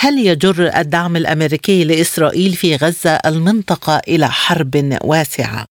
هل يجر الدعم الأمريكي لإسرائيل في غزة المنطقة إلى حرب واسعة؟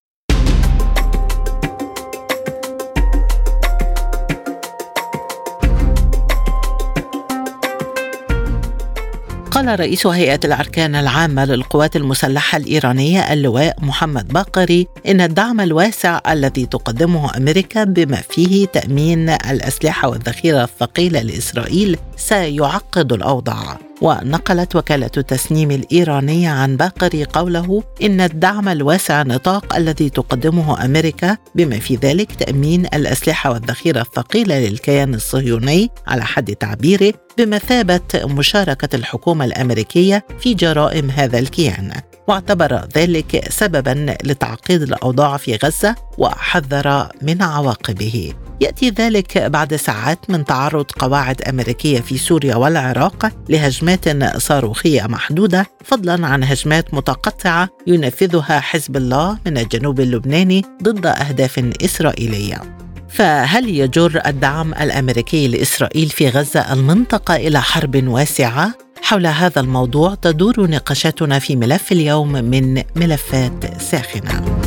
قال رئيس هيئة الأركان العامة للقوات المسلحة الإيرانية اللواء محمد باقري إن الدعم الواسع الذي تقدمه أمريكا بما فيه تأمين الأسلحة والذخيرة الثقيلة لإسرائيل سيعقد الأوضاع. ونقلت وكالة التسنيم الإيرانية عن باقري قوله إن الدعم الواسع النطاق الذي تقدمه أمريكا بما في ذلك تأمين الأسلحة والذخيرة الثقيلة للكيان الصهيوني على حد تعبيره بمثابة مشاركة الحكومة الأمريكية في جرائم هذا الكيان. واعتبر ذلك سببا لتعقيد الأوضاع في غزة وحذر من عواقبه. يأتي ذلك بعد ساعات من تعرض قواعد أمريكية في سوريا والعراق لهجمات صاروخية محدودة فضلا عن هجمات متقطعة ينفذها حزب الله من الجنوب اللبناني ضد أهداف إسرائيلية. فهل يجر الدعم الأمريكي لإسرائيل في غزة المنطقة إلى حرب واسعة؟ حول هذا الموضوع تدور نقاشاتنا في ملف اليوم من ملفات ساخنة.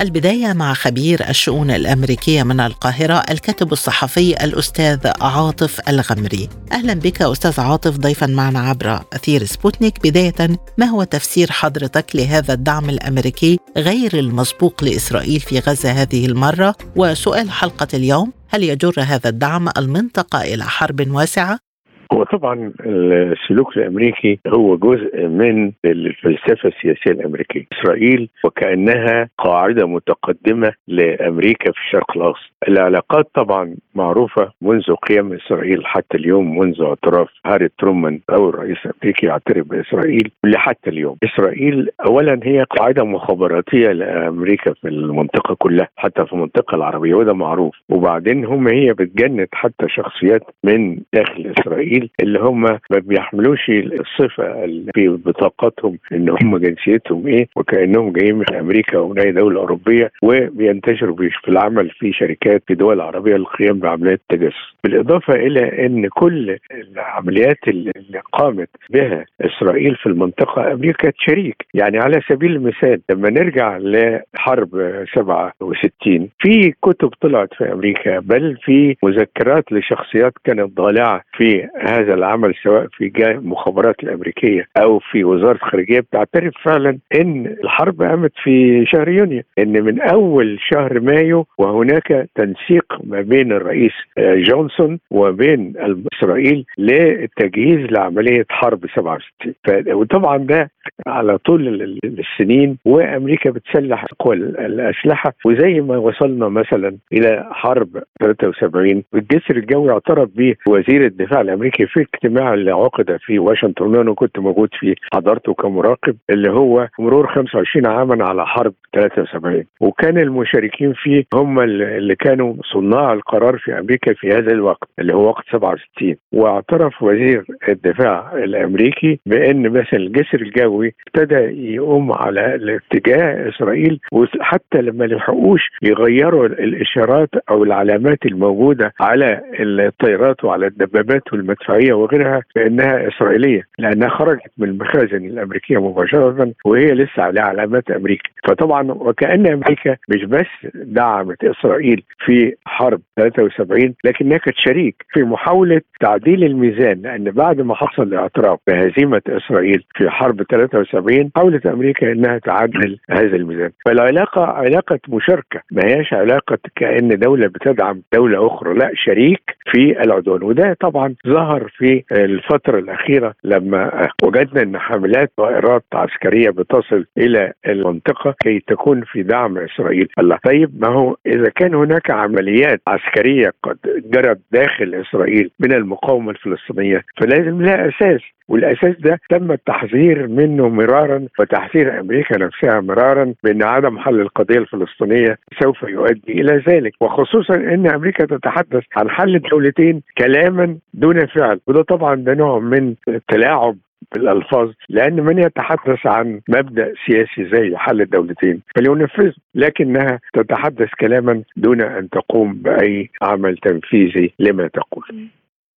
البداية مع خبير الشؤون الأمريكية من القاهرة الكاتب الصحفي الأستاذ عاطف الغمري. أهلا بك أستاذ عاطف ضيفا معنا عبر أثير سبوتنيك. بداية ما هو تفسير حضرتك لهذا الدعم الأمريكي غير المسبوق لإسرائيل في غزة هذه المرة؟ وسؤال حلقة اليوم هل يجر هذا الدعم المنطقة إلى حرب واسعة؟ هو طبعا السلوك الأمريكي هو جزء من الفلسفة السياسية الأمريكية، إسرائيل وكأنها قاعدة متقدمة لأمريكا في الشرق الأوسط. العلاقات طبعا معروفة منذ قيام إسرائيل حتى اليوم منذ اعتراف هاري ترومان أو الرئيس الأمريكي يعترف بإسرائيل لحتى اليوم. إسرائيل اولا هي قاعدة مخابراتية لأمريكا في المنطقة كلها حتى في المنطقة العربية وده معروف. وبعدين هم هي بتجند حتى شخصيات من داخل إسرائيل الاسرائيل اللي هم ما بيحملوش الصفة اللي في بطاقاتهم إن هم جنسيتهم إيه وكأنهم جايين من أمريكا أو من أي دولة أوروبية وبينتشروا في العمل في شركات في دول عربية للقيام بعمليات التجسس. بالإضافة إلى إن كل العمليات اللي قامت بها إسرائيل في المنطقة أمريكا شريك يعني على سبيل المثال لما نرجع لحرب 67 في كتب طلعت في أمريكا بل في مذكرات لشخصيات كانت ضالعة في هذا العمل سواء في المخابرات الأمريكية أو في وزارة الخارجية بتعترف فعلا إن الحرب قامت في شهر يونيو إن من أول شهر مايو وهناك تنسيق ما بين الرئيس جونسون وبين إسرائيل للتجهيز لعملية حرب 67 وطبعا ده على طول السنين وأمريكا بتسلح قوى الأسلحة. وزي ما وصلنا مثلا إلى حرب 73 الجسر الجوي اعترف به وزير الدفاع الأمريكي في اجتماع اللي عقد في واشنطن وأنا كنت موجود فيه حضرته كمراقب اللي هو مرور 25 عاما على حرب 73 وكان المشاركين فيه هم اللي كانوا صناع القرار في أمريكا في هذا الوقت اللي هو وقت 67 واعترف وزير الدفاع الأمريكي بأن مثلا الجسر الجوي ابتدى يقوم على الاتجاه إسرائيل وحتى لما لحقوش يغيروا الإشارات أو العلامات الموجودة على الطيارات وعلى الدبابات والمدفعية وغيرها بانها إسرائيلية لأنها خرجت من المخازن الأمريكية مباشرة وهي لسه عليها علامات أمريكا. فطبعا وكأن أمريكا مش بس دعمت إسرائيل في حرب 73 لكنها كانت شريك في محاولة تعديل الميزان لأن بعد ما حصل الاعتراف بهزيمة إسرائيل في حرب 73 حاولت أمريكا إنها تعدل هذا الميزان. فالعلاقة علاقة مشاركة. ما هياش علاقة كأن دولة بتدعم دولة أخرى. لا شريك في العدوان. وده طبعا ظهر في الفترة الأخيرة لما وجدنا إن حملات طائرات عسكرية بتصل إلى المنطقة كي تكون في دعم إسرائيل. الله. طيب ما هو إذا كان هناك عمليات عسكرية قد جرت داخل إسرائيل من المقاومة الفلسطينية فلازم لها أساس. والأساس ده تم التحذير منه مرارا وتحذير أمريكا نفسها مرارا بأن عدم حل القضية الفلسطينية سوف يؤدي إلى ذلك. وخصوصا أن أمريكا تتحدث عن حل الدولتين كلاما دون فعل. وده طبعا ده نوع من التلاعب بالألفاظ لأن من يتحدث عن مبدأ سياسي زي حل الدولتين؟ فلينفذه لكنها تتحدث كلاما دون أن تقوم بأي عمل تنفيذي لما تقول.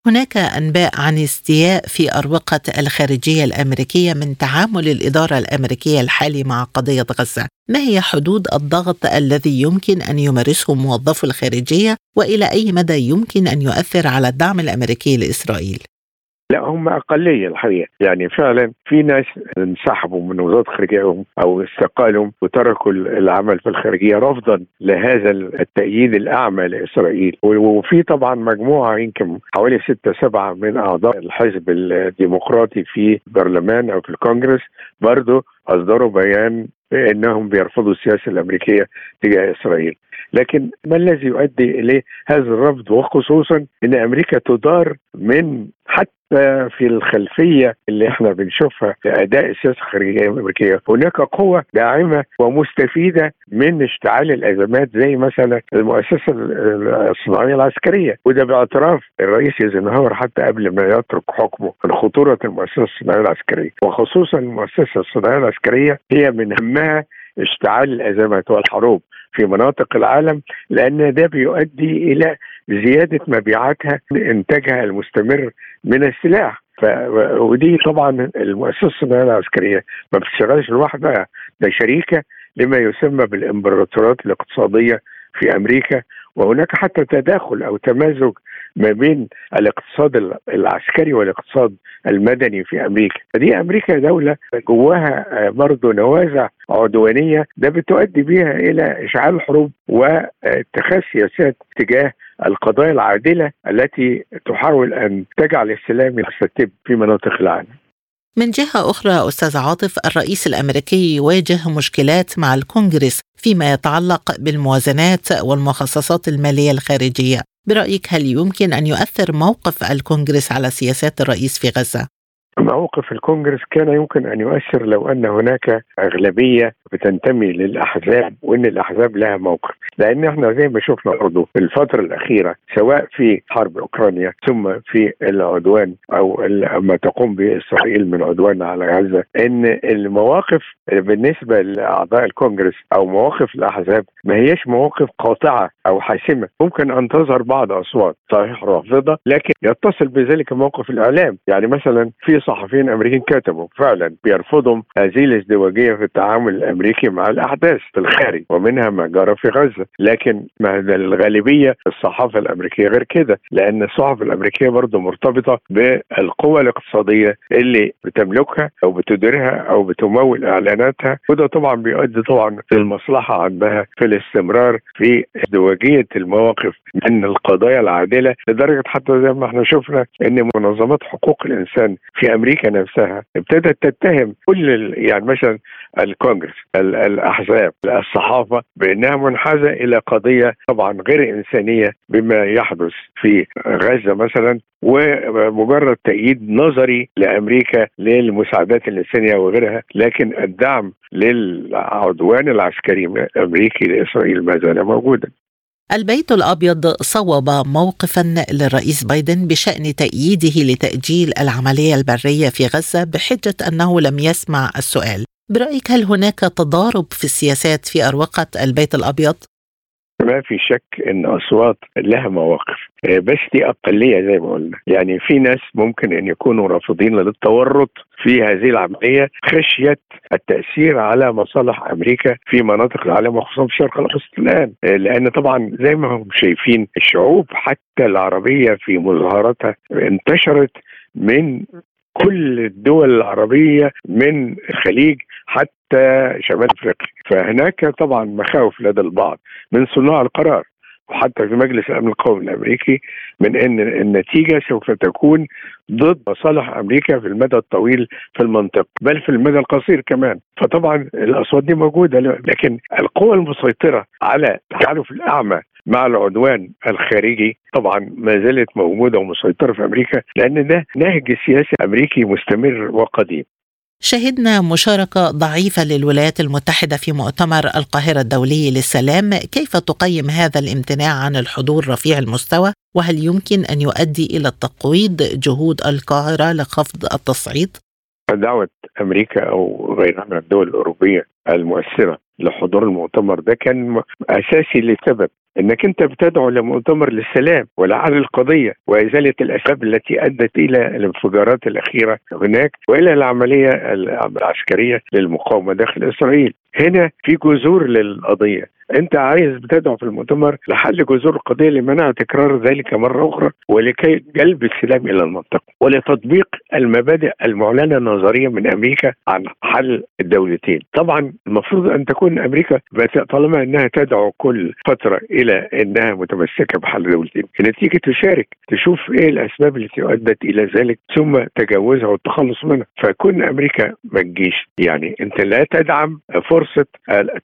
هناك أنباء عن استياء في أروقة الخارجية الأمريكية من تعامل الإدارة الأمريكية الحالي مع قضية غزة، ما هي حدود الضغط الذي يمكن أن يمارسه موظفو الخارجية وإلى أي مدى يمكن أن يؤثر على الدعم الأمريكي لإسرائيل؟ لا هم أقلية الحقيقة. يعني فعلا في ناس انسحبوا من وزارة خارجيتهم أو استقالوا وتركوا العمل في الخارجية رفضا لهذا التأييد الأعمى لإسرائيل. وفي طبعا مجموعة يمكن حوالي ستة سبعة من أعضاء الحزب الديمقراطي في البرلمان أو في الكونجرس برضه أصدروا بيان انهم بيرفضوا السياسة الأمريكية تجاه إسرائيل. لكن ما الذي يؤدي إليه هذا الرفض؟ وخصوصا إن أمريكا تدار من حتى في الخلفية اللي إحنا بنشوفها في أداء السياسة الخارجية الأمريكية. هناك قوة داعمة ومستفيدة من اشتعال الأزمات زي مثلا المؤسسة الصناعية العسكرية. وده باعتراف الرئيس إيزنهاور حتى قبل ما يترك حكمه من خطورة المؤسسة الصناعية العسكرية. وخصوصا المؤسسة الصناعية العسكرية هي من همها اشتعال الأزمات والحروب. في مناطق العالم لأن ده بيؤدي إلى زيادة مبيعاتها انتاجها المستمر من السلاح. ف... ودي طبعا المؤسسة الصناعيه العسكرية ما بتشتغلش لوحدها ده شريكة لما يسمى بالامبراطورات الاقتصادية في أمريكا. وهناك حتى تداخل أو تمازج ما بين الاقتصاد العسكري والاقتصاد المدني في أمريكا. فدي أمريكا دولة جواها برضه نوازع عدوانية ده بتؤدي بها إلى إشعال حروب واتخاذ سياسات تجاه القضايا العادلة التي تحاول أن تجعل السلام يستتب في مناطق العالم. من جهة أخرى أستاذ عاطف الرئيس الأمريكي يواجه مشكلات مع الكونغرس. فيما يتعلق بالموازنات والمخصصات المالية الخارجية برأيك هل يمكن أن يؤثر موقف الكونغرس على سياسات الرئيس في غزة؟ موقف الكونغرس كان يمكن أن يؤثر لو أن هناك أغلبية بتنتمي للأحزاب وإن الأحزاب لها موقف. لأن إحنا زي ما شفنا برضه في الفترة الأخيرة سواء في حرب أوكرانيا ثم في العدوان أو ما تقوم به إسرائيل من عدوان على غزة إن المواقف بالنسبة لأعضاء الكونغرس أو مواقف الأحزاب ما هيش مواقف قاطعة أو حاسمه ممكن أن تظهر بعض أصوات صحيح رافضة لكن يتصل بذلك موقف الإعلام. يعني مثلا في صحفيين أمريكيين كتبوا فعلا بيرفضوا هذه الازدواجية في التعامل الأمريكي مع الأحداث في الخارج ومنها ما جرى في غزة. لكن ما الغالبية؟ الصحافة الأمريكية غير كده لأن الصحف الأمريكية برضه مرتبطة بالقوى الاقتصادية اللي بتملكها أو بتديرها أو بتمول إعلاناتها. وده طبعا بيؤدي طبعا للمصلحة عندها في الاستمرار في ازدواجيه المواقف من القضايا العادلة لدرجة حتى زي ما إحنا شفنا إن منظمات حقوق الإنسان في أمريكا نفسها ابتدت تتهم كل يعني مثلا الكونغرس الأحزاب الصحافة بأنها منحازة إلى قضية طبعا غير إنسانية بما يحدث في غزة مثلا ومجرد تأييد نظري لأمريكا للمساعدات الإنسانية وغيرها لكن الدعم للعدوان العسكري الأمريكي لإسرائيل ما زال موجودا. البيت الأبيض صوب موقفا للرئيس بايدن بشأن تأييده لتأجيل العملية البرية في غزة بحجة أنه لم يسمع السؤال. برأيك هل هناك تضارب في السياسات في أروقة البيت الأبيض؟ ما في شك إن أصوات لها مواقف بس دي أقلية زي ما قلنا. يعني في ناس ممكن إن يكونوا رافضين للتورط في هذه العملية خشيه التأثير على مصالح أمريكا في مناطق العالم وخصوصا في الشرق الأوسط. الآن لأن طبعا زي ما هم شايفين الشعوب حتى العربية في مظاهراتها انتشرت من كل الدول العربية من الخليج حتى شمال إفريقيا. فهناك طبعا مخاوف لدى البعض من صناع القرار. وحتى في مجلس الأمن القومي الأمريكي من إن النتيجة سوف تكون ضد مصالح أمريكا في المدى الطويل في المنطقة بل في المدى القصير كمان. فطبعا الأصوات دي موجودة لكن القوى المسيطرة على التحالف الأعمى مع العدوان الخارجي طبعا ما زالت موجودة ومسيطرة في أمريكا لأن ده نهج سياسي أمريكي مستمر وقديم. شهدنا مشاركة ضعيفة للولايات المتحدة في مؤتمر القاهرة الدولي للسلام، كيف تقيم هذا الامتناع عن الحضور رفيع المستوى؟ وهل يمكن أن يؤدي إلى تقويض جهود القاهرة لخفض التصعيد؟ دعوة أمريكا أو غيرها من الدول الأوروبية المؤثرة لحضور المؤتمر ده كان أساسي لسبب إنك أنت بتدعو لمؤتمر للسلام ولعل القضية وإزالة الأسباب التي أدت إلى الانفجارات الأخيرة هناك وإلى العملية العسكرية للمقاومة داخل إسرائيل. هنا في جذور للقضية أنت عايز بتدعو في المؤتمر لحل جذور القضية لمنع تكرار ذلك مرة أخرى ولكي جلب السلام إلى المنطقة ولتطبيق المبادئ المعلنة نظريا من أمريكا عن حل الدولتين. طبعا المفروض أن تكون أمريكا طالما إنها تدعو كل فترة إلى إنها متمسكة بحل دولتين، النتيجة تشارك تشوف إيه الأسباب التي أدت إلى ذلك ثم تجاوزها والتخلص منها، فكون أمريكا ما تجيش يعني أنت لا تدعم فرصة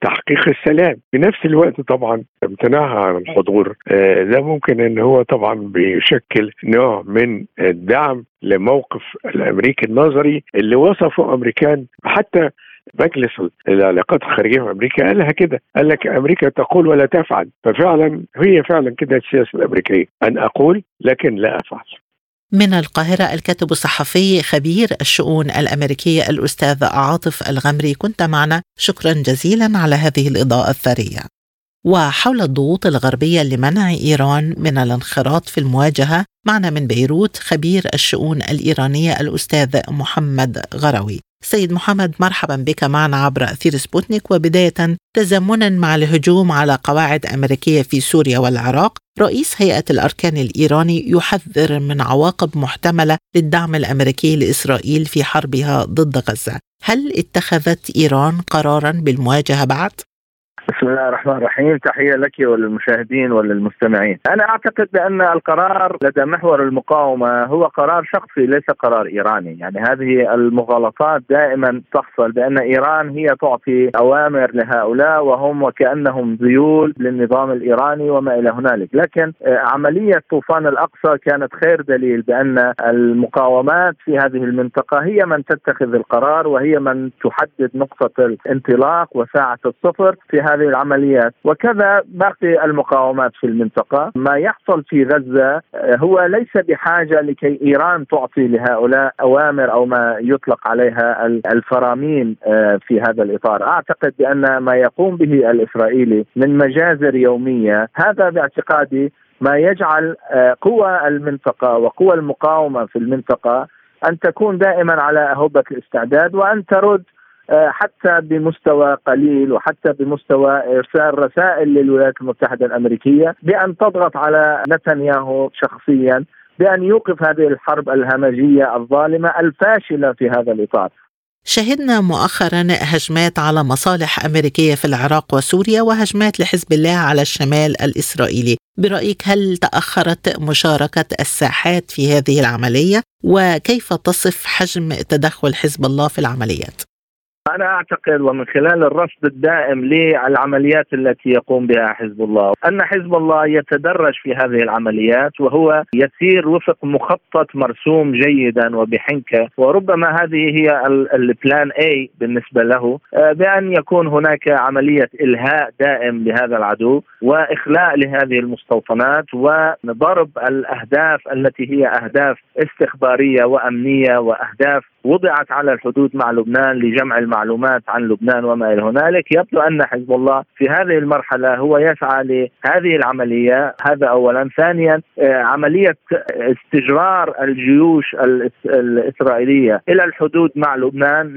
تحقيق السلام، في نفس الوقت طبعا امتناعها عن الحضور. آه، ده ممكن إن هو طبعا بيشكل نوع من الدعم لموقف الأمريكي النظري اللي وصفه أمريكان. حتى مجلس العلاقات الخارجية في أمريكا قالها كده قال لك أمريكا تقول ولا تفعل. ففعلا هي فعلا كده السياسة الأمريكية. أن أقول لكن لا أفعل. من القاهرة الكاتب الصحفي خبير الشؤون الأمريكية الأستاذ عاطف الغمري. كنت معنا. شكرا جزيلا على هذه الإضاءة الثرية. وحول الضغوط الغربية لمنع إيران من الانخراط في المواجهة معنا من بيروت خبير الشؤون الإيرانية الأستاذ محمد غروي. سيد محمد مرحبا بك معنا عبر أثير سبوتنيك وبداية تزامنا مع الهجوم على قواعد أمريكية في سوريا والعراق رئيس هيئة الأركان الإيراني يحذر من عواقب محتملة للدعم الأمريكي لإسرائيل في حربها ضد غزة هل اتخذت إيران قرارا بالمواجهة بعد؟ بسم الله الرحمن الرحيم. تحية لك وللمشاهدين وللمستمعين. أنا أعتقد بأن القرار لدى محور المقاومة هو قرار شخصي ليس قرار إيراني. يعني هذه المغالطات دائما تحصل بأن إيران هي تعطي أوامر لهؤلاء وهم وكأنهم ذيول للنظام الإيراني وما إلى هنالك. لكن آه، عملية طوفان الأقصى كانت خير دليل بأن المقاومات في هذه المنطقة هي من تتخذ القرار وهي من تحدد نقطة الانطلاق وساعة الصفر في هذه هذه العمليات. وكذا باقي المقاومات في المنطقة. ما يحصل في غزة آه، هو ليس بحاجة لكي إيران تعطي لهؤلاء أوامر أو ما يطلق عليها الفرامين آه، في هذا الإطار. أعتقد بأن ما يقوم به الإسرائيلي من مجازر يومية هذا باعتقادي ما يجعل آه، قوى المنطقة وقوى المقاومة في المنطقة أن تكون دائما على أهبة الاستعداد وأن ترد حتى بمستوى قليل وحتى بمستوى إرسال رسائل للولايات المتحدة الأمريكية بأن تضغط على نتنياهو شخصيا بأن يوقف هذه الحرب الهمجية الظالمة الفاشلة في هذا الإطار. شهدنا مؤخرا هجمات على مصالح أمريكية في العراق وسوريا وهجمات لحزب الله على الشمال الإسرائيلي، برأيك هل تأخرت مشاركة الساحات في هذه العملية؟ وكيف تصف حجم تدخل حزب الله في العمليات؟ أنا أعتقد ومن خلال الرصد الدائم للعمليات التي يقوم بها حزب الله أن حزب الله يتدرج في هذه العمليات وهو يسير وفق مخطط مرسوم جيدا وبحنكه وربما هذه هي البلان اي بالنسبة له آه، بأن يكون هناك عملية إلهاء دائم لهذا العدو وإخلاء لهذه المستوطنات وضرب الأهداف التي هي أهداف استخبارية وأمنية وأهداف وضعت على الحدود مع لبنان لجمع المعلومات عن لبنان وما إلى هنالك. يبدو أن حزب الله في هذه المرحلة هو يسعى لهذه العملية. هذا اولا. ثانيا آه، عملية استجرار الجيوش الإسرائيلية إلى الحدود مع لبنان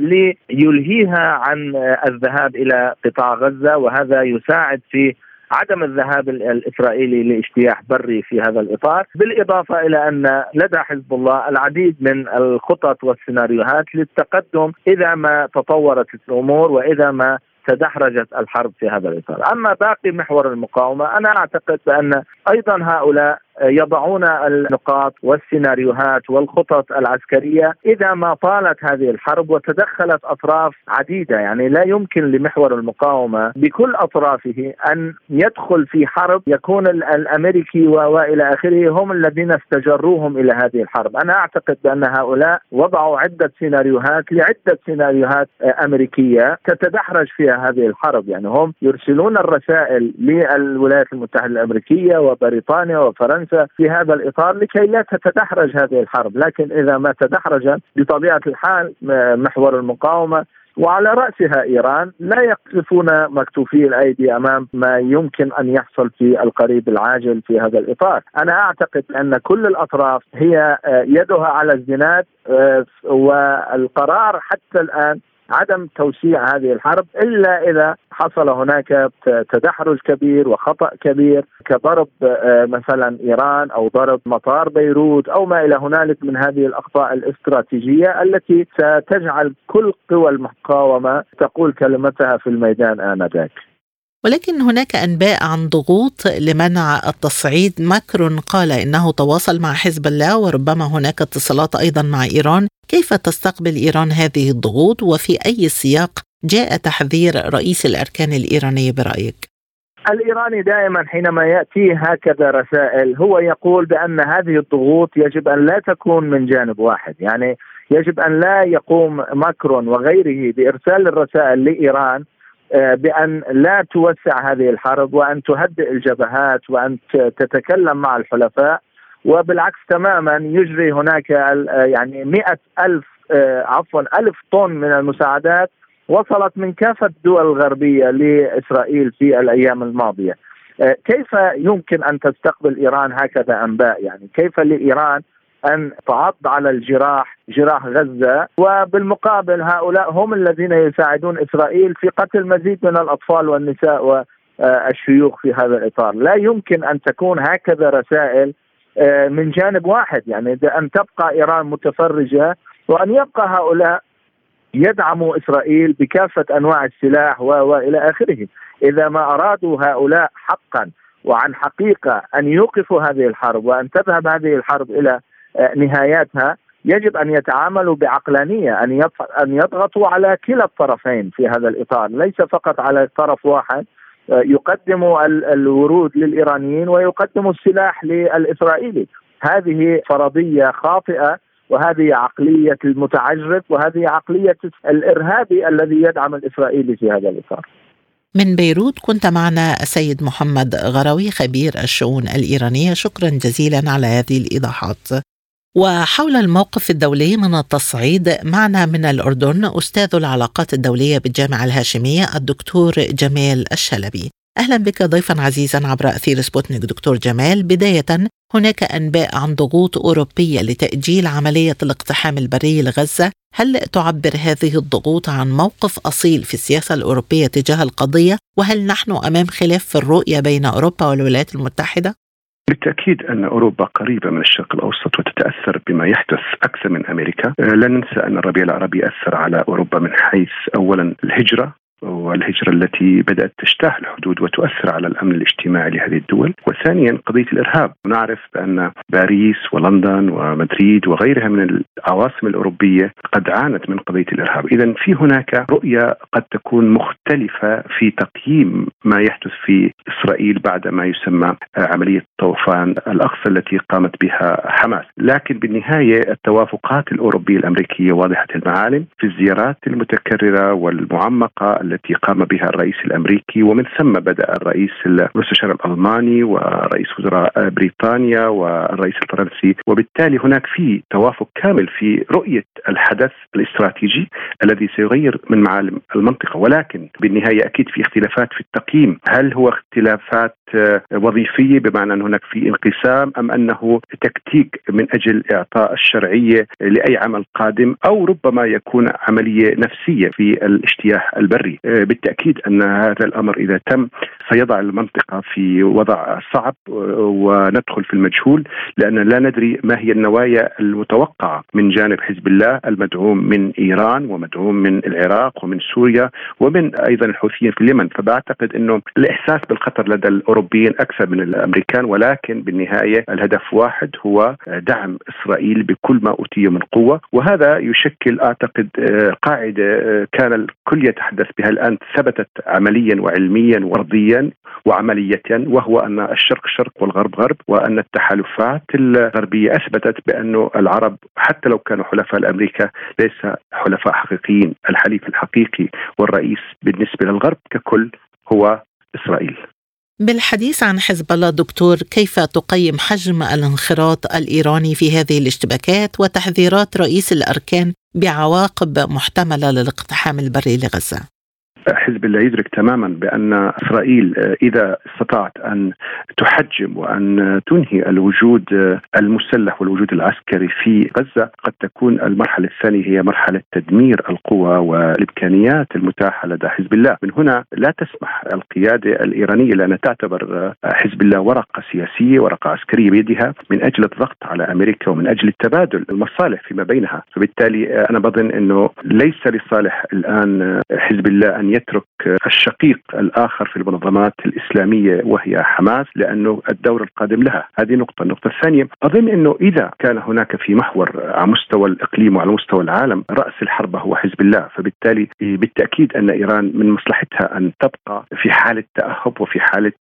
ليلهيها عن الذهاب إلى قطاع غزة وهذا يساعد في عدم الذهاب الإسرائيلي لاجتياح بري في هذا الإطار، بالإضافة إلى أن لدى حزب الله العديد من الخطط والسيناريوهات للتقدم إذا ما تطورت الأمور وإذا ما تدحرجت الحرب في هذا الإطار، أما باقي محور المقاومة أنا أعتقد بأن أيضا هؤلاء يضعون النقاط والسيناريوهات والخطط العسكرية إذا ما طالت هذه الحرب وتدخلت أطراف عديدة. يعني لا يمكن لمحور المقاومة بكل أطرافه أن يدخل في حرب. يكون الأمريكي وإلى آخره هم الذين استجروهم إلى هذه الحرب، أنا أعتقد بأن هؤلاء وضعوا عدة سيناريوهات لعدة سيناريوهات أمريكية تتدحرج فيها هذه الحرب، يعني هم يرسلون الرسائل للولايات المتحدة الأمريكية وبريطانيا وفرنسا في هذا الإطار لكي لا تتدحرج هذه الحرب، لكن إذا ما تدحرج بطبيعة الحال محور المقاومة وعلى رأسها إيران لا يقذفون مكتوفي الأيدي أمام ما يمكن أن يحصل في القريب العاجل في هذا الإطار، أنا أعتقد أن كل الأطراف هي يدها على الزناد والقرار حتى الآن عدم توسيع هذه الحرب إلا إذا حصل هناك تدحرج كبير وخطأ كبير كضرب آه، مثلا إيران أو ضرب مطار بيروت أو ما إلى هنالك من هذه الأخطاء الاستراتيجية التي ستجعل كل قوى المقاومة تقول كلمتها في الميدان آنذاك. ولكن هناك أنباء عن ضغوط لمنع التصعيد. ماكرون قال إنه تواصل مع حزب الله وربما هناك اتصالات أيضا مع إيران. كيف تستقبل إيران هذه الضغوط؟ وفي أي سياق جاء تحذير رئيس الأركان الإيراني برأيك؟ الإيراني دائما حينما ياتيه هكذا رسائل هو يقول بأن هذه الضغوط يجب أن لا تكون من جانب واحد. يعني يجب أن لا يقوم ماكرون وغيره بإرسال الرسائل لإيران آه، بأن لا توسع هذه الحرب وأن تهدئ الجبهات وأن تتكلم مع الحلفاء. وبالعكس تماما يجري هناك آه، يعني مئة ألف آه، عفوا ألف طن من المساعدات وصلت من كافة الدول الغربية لإسرائيل في الأيام الماضية. كيف يمكن أن تستقبل إيران هكذا أنباء يعني كيف لإيران أن تعض على الجراح جراح غزة؟ وبالمقابل هؤلاء هم الذين يساعدون إسرائيل في قتل مزيد من الأطفال والنساء والشيوخ في هذا الإطار، لا يمكن أن تكون هكذا رسائل آه، من جانب واحد. يعني أن تبقى إيران متفرجة وأن يبقى هؤلاء يدعموا إسرائيل بكافة أنواع السلاح وإلى آخره، إذا ما أرادوا هؤلاء حقا وعن حقيقة أن يوقفوا هذه الحرب وأن تذهب هذه الحرب إلى آه، نهاياتها يجب أن يتعاملوا بعقلانية أن أن يضغطوا على كلا الطرفين في هذا الإطار، ليس فقط على طرف واحد آه، يقدم الورود للإيرانيين ويقدم السلاح للإسرائيلي، هذه فرضية خاطئة وهذه عقلية المتعجرف وهذه عقلية الارهابي الذي يدعم الاسرائيلي في هذا الإطار. من بيروت كنت معنا السيد محمد غروي خبير الشؤون الإيرانية شكرا جزيلا على هذه الإيضاحات. وحول الموقف الدولي من التصعيد معنا من الأردن أستاذ العلاقات الدولية بالجامعة الهاشمية الدكتور جمال الشلبي أهلا بك ضيفا عزيزا عبر أثير سبوتنيك دكتور جمال. بداية هناك أنباء عن ضغوط أوروبية لتأجيل عملية الاقتحام البري لغزة. هل تعبر هذه الضغوط عن موقف أصيل في السياسة الأوروبية تجاه القضية؟ وهل نحن أمام خلاف في الرؤية بين أوروبا والولايات المتحدة؟ بالتأكيد أن أوروبا قريبة من الشرق الأوسط وتتأثر بما يحدث أكثر من أمريكا، لا ننسى أن الربيع العربي أثر على أوروبا من حيث اولا الهجرة والهجرة التي بدأت تجتاح الحدود وتؤثر على الأمن الاجتماعي لهذه الدول. وثانيا قضية الإرهاب. نعرف بأن باريس ولندن ومدريد وغيرها من العواصم الأوروبية قد عانت من قضية الإرهاب. إذا في هناك رؤية قد تكون مختلفة في تقييم ما يحدث في إسرائيل بعد ما يسمى عملية طوفان الأقصى التي قامت بها حماس. لكن بالنهاية التوافقات الأوروبية الأمريكية واضحة المعالم في الزيارات المتكررة والمعمقة التي قام بها الرئيس الأمريكي ومن ثم بدأ الرئيس المستشار الألماني ورئيس وزراء بريطانيا والرئيس الفرنسي. وبالتالي هناك في توافق كامل في رؤية الحدث الاستراتيجي الذي سيغير من معالم المنطقة. ولكن بالنهاية أكيد في اختلافات في التقييم. هل هو اختلافات وظيفية؟ بمعنى ان هناك في انقسام أم أنه تكتيك من أجل إعطاء الشرعية لأي عمل قادم أو ربما يكون عملية نفسية في الاجتياح البري. بالتأكيد أن هذا الأمر إذا تم سيضع المنطقة في وضع صعب وندخل في المجهول لأن لا ندري ما هي النوايا المتوقعة من جانب حزب الله المدعوم من إيران ومدعوم من العراق ومن سوريا ومن أيضا الحوثيين في اليمن. فبعتقد إنه الإحساس بالخطر لدى الأوروبيين أكثر من الأمريكان ولكن بالنهاية الهدف واحد هو دعم إسرائيل بكل ما أوتي من قوة وهذا يشكل أعتقد قاعدة كان الكل يتحدث بها الآن ثبتت عمليا وعلميا وارضيا وعملية وهو أن الشرق شرق والغرب غرب وأن التحالفات الغربية أثبتت بانه العرب حتى لو كانوا حلفاء لامريكا ليس حلفاء حقيقيين، الحليف الحقيقي والرئيس بالنسبة للغرب ككل هو إسرائيل. بالحديث عن حزب الله دكتور كيف تقيم حجم الانخراط الإيراني في هذه الاشتباكات وتحذيرات رئيس الأركان بعواقب محتملة للاقتحام البري لغزة؟ حزب الله يدرك تماما بأن إسرائيل آه، إذا استطاعت أن تحجم وأن تنهي الوجود آه، المسلح والوجود العسكري في غزة قد تكون المرحلة الثانية هي مرحلة تدمير القوى والإمكانيات المتاحة لدى حزب الله، من هنا لا تسمح القيادة الإيرانية لانها تعتبر آه، حزب الله ورقة سياسية ورقة عسكرية بيدها من أجل الضغط على أمريكا ومن أجل التبادل المصالح فيما بينها، فبالتالي أنا بظن إنه ليس لصالح الآن حزب الله أن يترك الشقيق الآخر في المنظمات الإسلامية وهي حماس لأنه الدور القادم لها، هذه نقطة، النقطة الثانية أظن أنه إذا كان هناك في محور على مستوى الإقليم وعلى مستوى العالم رأس الحرب هو حزب الله، فبالتالي بالتأكيد أن إيران من مصلحتها أن تبقى في حالة تأهب وفي حالة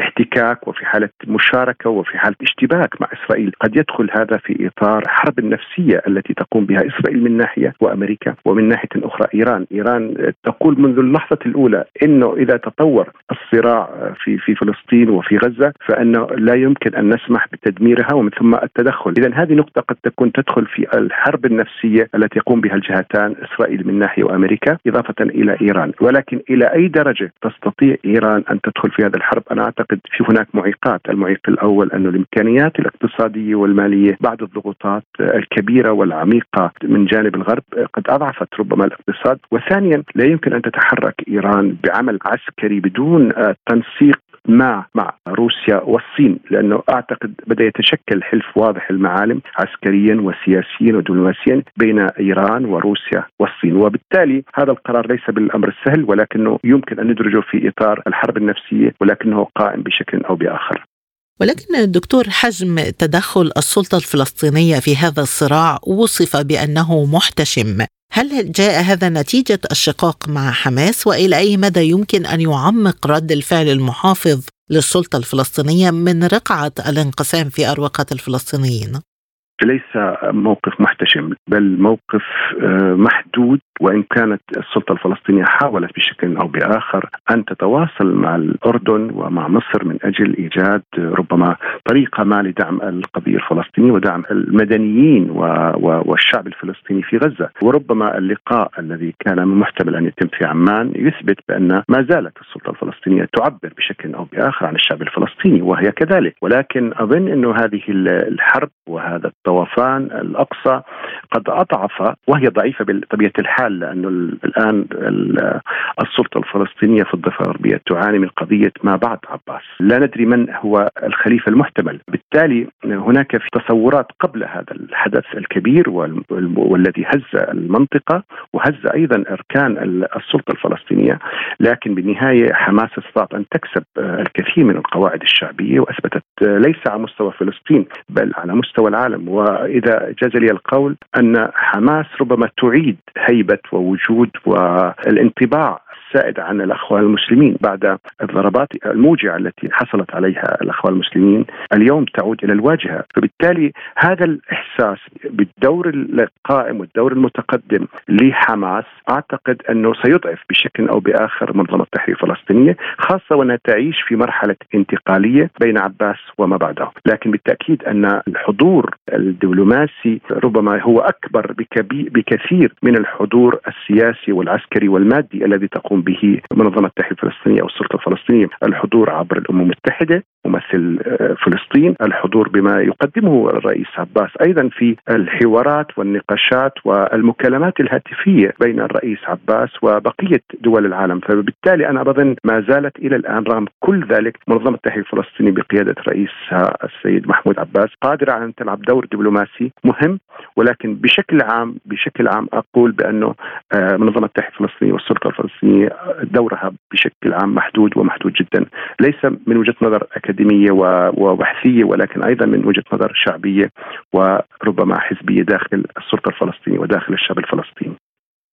احتكاك وفي حالة مشاركة وفي حالة اشتباك مع إسرائيل، قد يدخل هذا في إطار حرب النفسية التي تقوم بها إسرائيل من ناحية وأمريكا ومن ناحية أخرى إيران، إيران تقول منذ اللحظة الأولى إنه إذا تطور الصراع في في فلسطين وفي غزة فإنه لا يمكن أن نسمح بتدميرها ومن ثم التدخل، اذا هذه نقطة قد تكون تدخل في الحرب النفسية التي يقوم بها الجهتان إسرائيل من ناحية وأمريكا إضافة إلى إيران، ولكن إلى أي درجة تستطيع إيران أن تدخل في هذا الحرب؟ أنا أعتقد في هناك معيقات، المعيق الأول انه الإمكانيات الاقتصادية والمالية بعد الضغوطات الكبيرة والعميقة من جانب الغرب قد أضعفت ربما الاقتصاد، وثانيا لا يمكن أن تتحرك إيران بعمل عسكري بدون تنسيق مع مع روسيا والصين لأنه أعتقد بدأ يتشكل حلف واضح المعالم عسكريا وسياسيا ودبلوماسيا بين إيران وروسيا والصين وبالتالي هذا القرار ليس بالأمر السهل ولكنه يمكن أن ندرجه في إطار الحرب النفسية ولكنه قائم بشكل أو بآخر. ولكن دكتور حجم تدخل السلطة الفلسطينية في هذا الصراع وصف بأنه محتشم هل جاء هذا نتيجة الشقاق مع حماس وإلى أي مدى يمكن أن يعمق رد الفعل المحافظ للسلطة الفلسطينية من رقعة الانقسام في أروقة الفلسطينيين؟ ليس موقف محتشم بل موقف آه، محدود وإن كانت السلطة الفلسطينية حاولت بشكل أو بآخر أن تتواصل مع الأردن ومع مصر من أجل إيجاد ربما طريقة ما لدعم القضية الفلسطينيه ودعم المدنيين والشعب الفلسطيني في غزة، وربما اللقاء الذي كان محتمل أن يتم في عمان يثبت بأن ما زالت السلطة الفلسطينية تعبر بشكل أو بآخر عن الشعب الفلسطيني وهي كذلك، ولكن أظن انه هذه الحرب وهذا الطوفان الأقصى قد أضعف وهي ضعيفة بطبيعة الحال لأنه الآن السلطة الفلسطينية في الضفة الغربية تعاني من قضية ما بعد عباس، لا ندري من هو الخليفة المحتمل، بالتالي هناك في تصورات قبل هذا الحدث الكبير والذي هز المنطقة وهز أيضا أركان السلطة الفلسطينية، لكن بالنهاية حماس استطاعت أن تكسب الكثير من القواعد الشعبية وأثبتت ليس على مستوى فلسطين بل على مستوى العالم. وإذا جاز لي القول أن حماس ربما تعيد هيبة ووجود والانطباع. السائد عن الأخوان المسلمين بعد الضربات الموجعة التي حصلت عليها الأخوان المسلمين. اليوم تعود إلى الواجهة، فبالتالي هذا الإحساس بالدور القائم والدور المتقدم لحماس أعتقد أنه سيضعف بشكل أو بآخر منظمة التحرير الفلسطينية، خاصة وأنها تعيش في مرحلة انتقالية بين عباس وما بعده، لكن بالتأكيد أن الحضور الدبلوماسي ربما هو أكبر بكثير من الحضور السياسي والعسكري والمادي الذي تقوم به منظمه التحرير الفلسطينيه أو السلطة الفلسطينية الحضور عبر الأمم المتحدة. ممثل فلسطين. الحضور بما يقدمه الرئيس عباس أيضا في الحوارات والنقاشات والمكالمات الهاتفية بين الرئيس عباس وبقية دول العالم. فبالتالي أنا بظن ما زالت إلى الآن رغم كل ذلك منظمة التحرير الفلسطيني بقيادة رئيسها السيد محمود عباس قادرة على أن تلعب دور دبلوماسي مهم ولكن بشكل عام بشكل عام أقول بانه آه، منظمة التحرير الفلسطيني والسلطة الفلسطينية دورها بشكل عام محدود ومحدود جدا. ليس من وجهة نظر اكاديميه وبحثية ولكن أيضا من وجهة نظر شعبية وربما حزبية داخل السلطة الفلسطينية وداخل الشعب الفلسطيني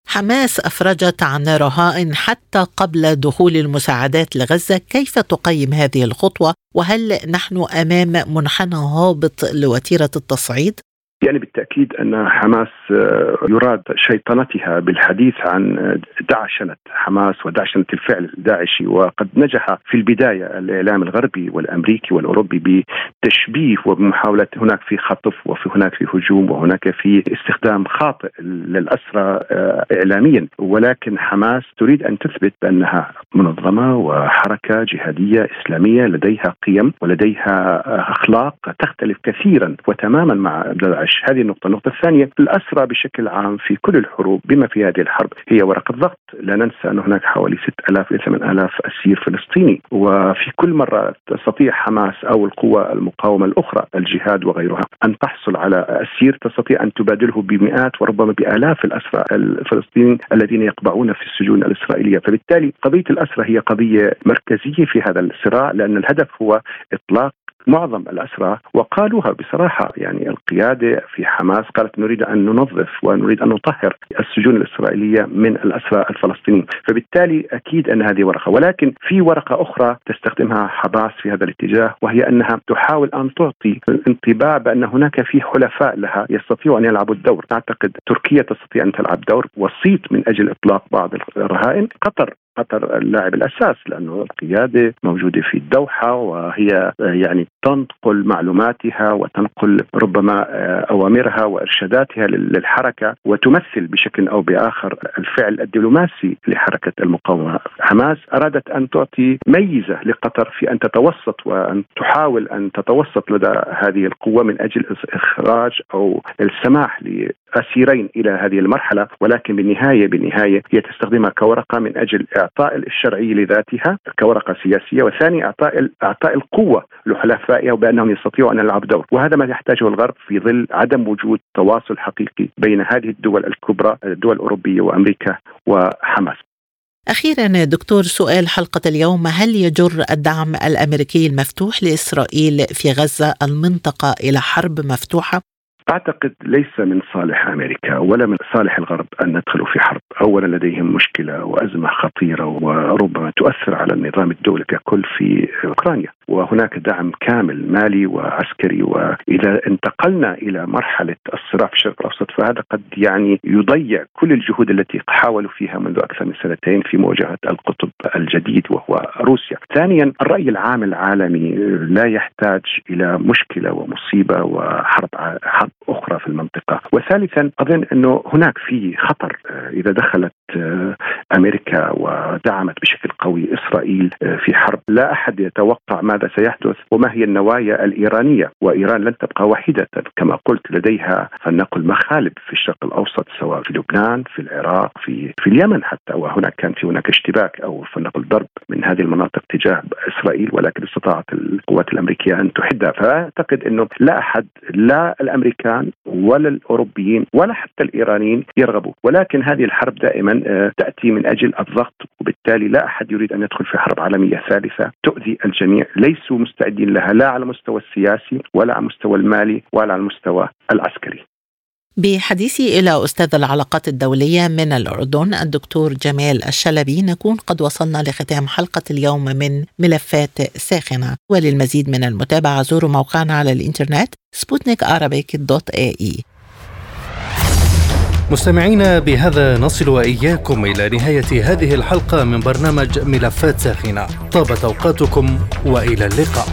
حماس أفرجت عن رهائن حتى قبل دخول المساعدات لغزة، كيف تقيم هذه الخطوة؟ وهل نحن أمام منحنى هابط لوتيرة التصعيد؟ يعني بالتأكيد أن حماس آه، يراد شيطنتها بالحديث عن دعشنه حماس ودعشنه الفعل الداعشي. وقد نجح في البداية الإعلام الغربي والأمريكي والأوروبي بتشبيه وبمحاوله هناك في خطف وفي هناك في هجوم وهناك في استخدام خاطئ للأسرى آه، اعلاميا. ولكن حماس تريد أن تثبت بأنها منظمة وحركة جهادية إسلامية لديها قيم ولديها آه، أخلاق تختلف كثيرا وتماما مع داعش هذه النقطة. النقطة الثانية الأسرى بشكل عام في كل الحروب بما في هذه الحرب هي ورقة ضغط. لا ننسى أن هناك حوالي 6000 إلى 8000 أسير فلسطيني. وفي كل مرة تستطيع حماس أو القوى المقاومة الأخرى الجهاد وغيرها أن تحصل على أسير تستطيع أن تبادله بمئات وربما بآلاف الأسرى الفلسطينيين الذين يقبعون في السجون الإسرائيلية. فبالتالي قضية الأسرى هي قضية مركزية في هذا الصراع لأن الهدف هو إطلاق معظم الأسرى وقالوها بصراحة. يعني القيادة في حماس قالت نريد أن ننظف ونريد أن نطهر السجون الإسرائيلية من الأسرى الفلسطينيين. فبالتالي أكيد أن هذه ورقة ولكن في ورقة أخرى تستخدمها حماس في هذا الاتجاه وهي أنها تحاول أن تعطي انطباع بأن هناك في حلفاء لها يستطيعوا أن يلعبوا الدور. أعتقد تركيا تستطيع أن تلعب دور وسيط من أجل إطلاق بعض الرهائن. قطر قطر اللاعب الأساس لأنه القيادة موجودة في الدوحة وهي يعني تنقل معلوماتها وتنقل ربما أوامرها وإرشاداتها للحركة وتمثل بشكل أو بآخر الفعل الدبلوماسي لحركة المقاومة. حماس أرادت أن تعطي ميزة لقطر في أن تتوسط وأن تحاول أن تتوسط لدى هذه القوة من أجل إخراج أو السماح لأسيرين إلى هذه المرحلة ولكن بالنهاية بالنهاية هي تستخدمها كورقة من أجل إعطاء الشرعيه لذاتها كورقة سياسية وثاني إعطاء إعطاء القوة لحلفائها وبانهم يستطيعوا أن يلعبوا دور. وهذا ما يحتاجه الغرب في ظل عدم وجود تواصل حقيقي بين هذه الدول الكبرى الدول الأوروبية وأمريكا وحماس. أخيرا دكتور سؤال حلقة اليوم. هل يجر الدعم الأمريكي المفتوح لإسرائيل في غزة المنطقة إلى حرب مفتوحة؟ أعتقد ليس من صالح أمريكا ولا من صالح الغرب أن ندخلوا في حرب، اولا لديهم مشكلة وأزمة خطيرة وربما تؤثر على النظام الدولي ككل في أوكرانيا، وهناك دعم كامل مالي وعسكري. وإذا انتقلنا إلى مرحلة الصراع في الشرق الأوسط فهذا قد يعني يضيع كل الجهود التي حاولوا فيها منذ أكثر من سنتين في مواجهة القطب الجديد وهو روسيا. ثانيا الرأي العام العالمي لا يحتاج إلى مشكلة ومصيبة وحرب حرب أخرى في المنطقة، وثالثا اظن إنه هناك في خطر آه، إذا دخلت آه، أمريكا ودعمت بشكل قوي إسرائيل آه، في حرب، لا أحد يتوقع ماذا سيحدث وما هي النوايا الإيرانية، وإيران لن تبقى وحيده كما قلت لديها فلنقل مخالب في الشرق الأوسط سواء في لبنان، في العراق، في في اليمن حتى. وهناك كان في هناك اشتباك أو فلنقل ضرب من هذه المناطق تجاه إسرائيل ولكن استطاعت القوات الأمريكية أن تحدها، فأعتقد إنه لا أحد لا الأمريكان الامريكان ولا الأوروبيين ولا حتى الإيرانيين يرغبوا، ولكن هذه الحرب دائما آه، تأتي من أجل الضغط وبالتالي لا أحد يريد أن يدخل في حرب عالمية ثالثة تؤذي الجميع، ليسوا مستعدين لها لا على المستوى السياسي ولا على المستوى المالي ولا على المستوى العسكري. بحديثي إلى أستاذ العلاقات الدولية من الأردن الدكتور جمال الشلبي. نكون قد وصلنا لختام حلقة اليوم من ملفات ساخنة. وللمزيد من المتابعة زوروا موقعنا على الإنترنت سبوتنيك dot A مستمعينا بهذا نصل وإياكم إلى نهاية هذه الحلقة من برنامج ملفات ساخنة. طابت أوقاتكم وإلى اللقاء.